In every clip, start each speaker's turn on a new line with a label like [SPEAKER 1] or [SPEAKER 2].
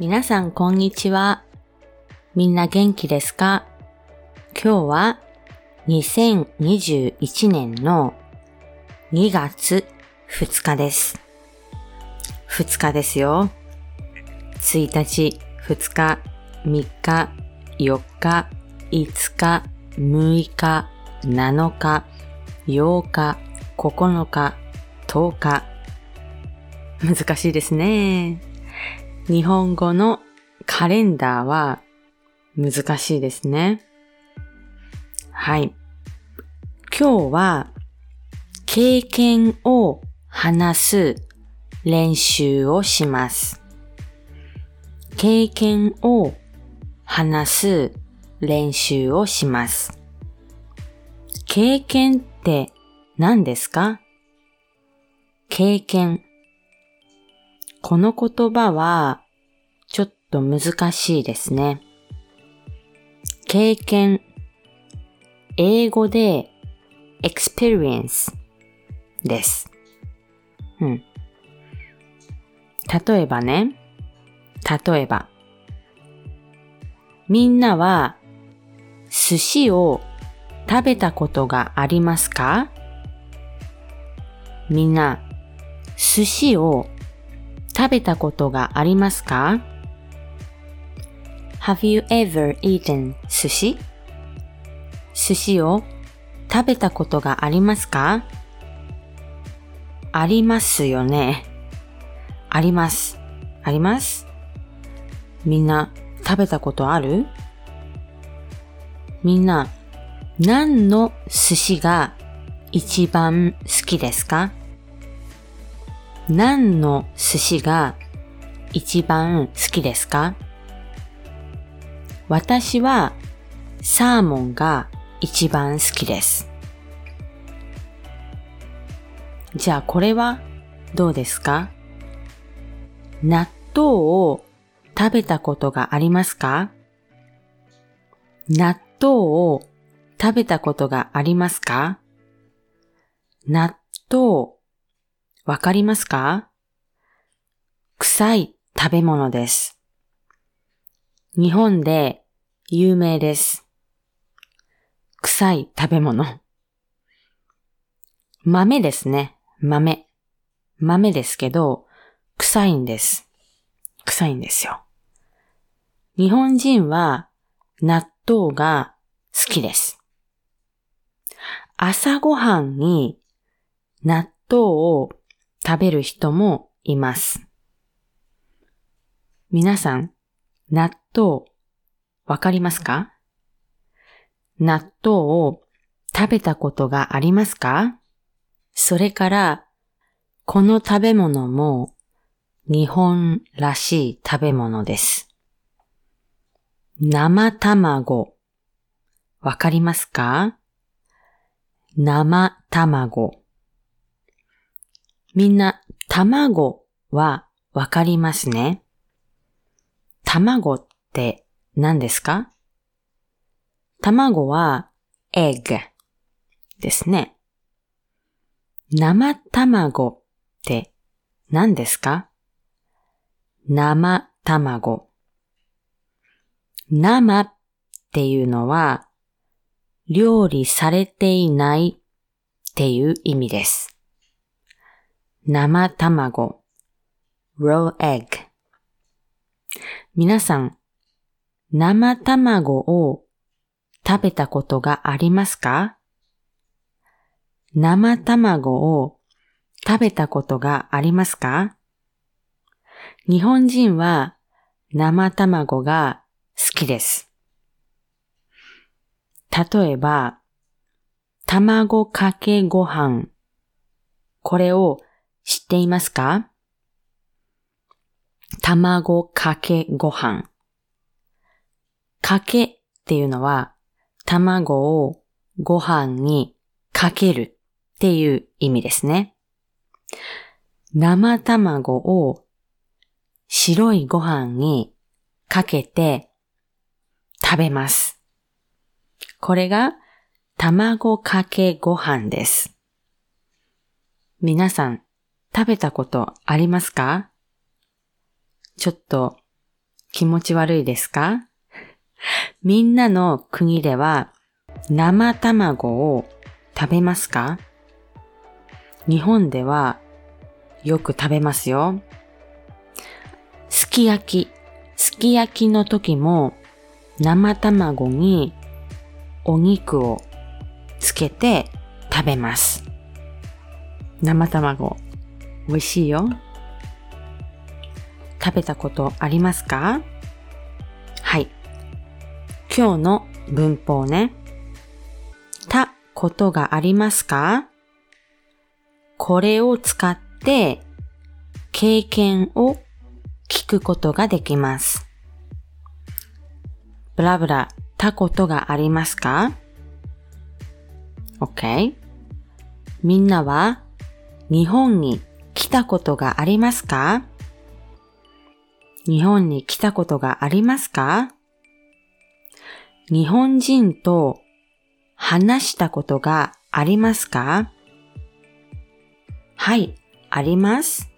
[SPEAKER 1] 皆さんこんにちは。みんな元気ですか？今日は2021年の2月2日です。2日ですよ。1日、2日、3日、4日、5日、6日、7日、8日、9日、10日。難しいですね。日本語のカレンダーは難しいですね。はい。今日は経験を話す練習をします。経験を話す練習をします。経験って何ですか？経験。この言葉はちょっと難しいですね。経験。英語で experience です。うん。例えばね。例えば。みんなは寿司を食べたことがありますか？みんな寿司を食べたことがありますか ?Have you ever eaten 寿司寿司を食べたことがありますか？ありますよね。あります。あります？みんな食べたことある？みんな何の寿司が一番好きですか？何の寿司が一番好きですか？私はサーモンが一番好きです。じゃあこれはどうですか？納豆を食べたことがありますか？納豆を食べたことがありますか？納豆わかりますか？臭い食べ物です。日本で有名です。臭い食べ物。豆ですね。豆。豆ですけど、臭いんです。臭いんですよ。日本人は納豆が好きです。朝ごはんに納豆を食べる人もいます。皆さん、納豆、わかりますか？納豆を食べたことがありますか？それから、この食べ物も日本らしい食べ物です。生卵、わかりますか？生卵。みんな、卵はわかりますね。卵って何ですか？卵は egg ですね。生卵って何ですか？生卵。生っていうのは料理されていないっていう意味です。生卵 raw egg 皆さん、生卵を食べたことがありますか？生卵を食べたことがありますか？日本人は生卵が好きです。例えば、卵かけご飯。これを知っていますか？卵かけご飯。かけっていうのは卵をご飯にかけるっていう意味ですね。生卵を白いご飯にかけて食べます。これが卵かけご飯です。皆さん食べたことありますか？ちょっと気持ち悪いですか？みんなの国では生卵を食べますか？日本ではよく食べますよ。すき焼き、すき焼きの時も生卵にお肉をつけて食べます。生卵、美味しいよ。食べたことありますか？はい。今日の文法ね。たことがありますか？これを使って経験を聞くことができます。ブラブラ、たことがありますか ?OK。みんなは日本に来たことがありますか？日本に来たことがありますか？日本人と話したことがありますか？はい、あります。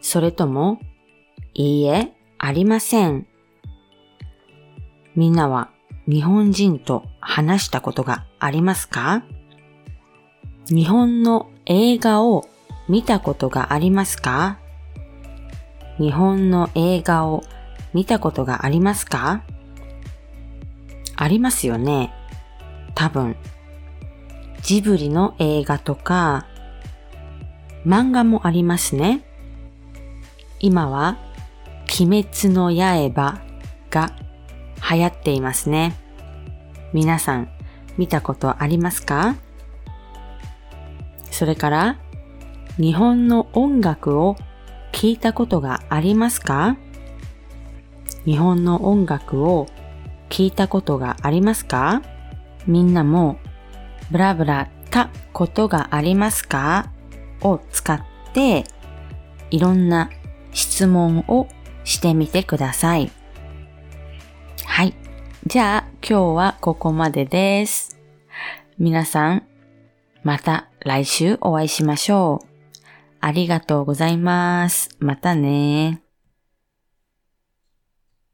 [SPEAKER 1] それとも、いいえ、ありません。みんなは日本人と話したことがありますか？日本の映画を見たことがありますか？日本の映画を見たことがありますか？ありますよね。多分。ジブリの映画とか、漫画もありますね。今は、鬼滅の刃が流行っていますね。皆さん、見たことありますか？それから、日本の音楽を聞いたことがありますか？日本の音楽を聞いたことがありますか？みんなもブラブラたことがありますか？を使っていろんな質問をしてみてください。はい。じゃあ今日はここまでです。皆さん、また来週お会いしましょう。ありがとうございます。またね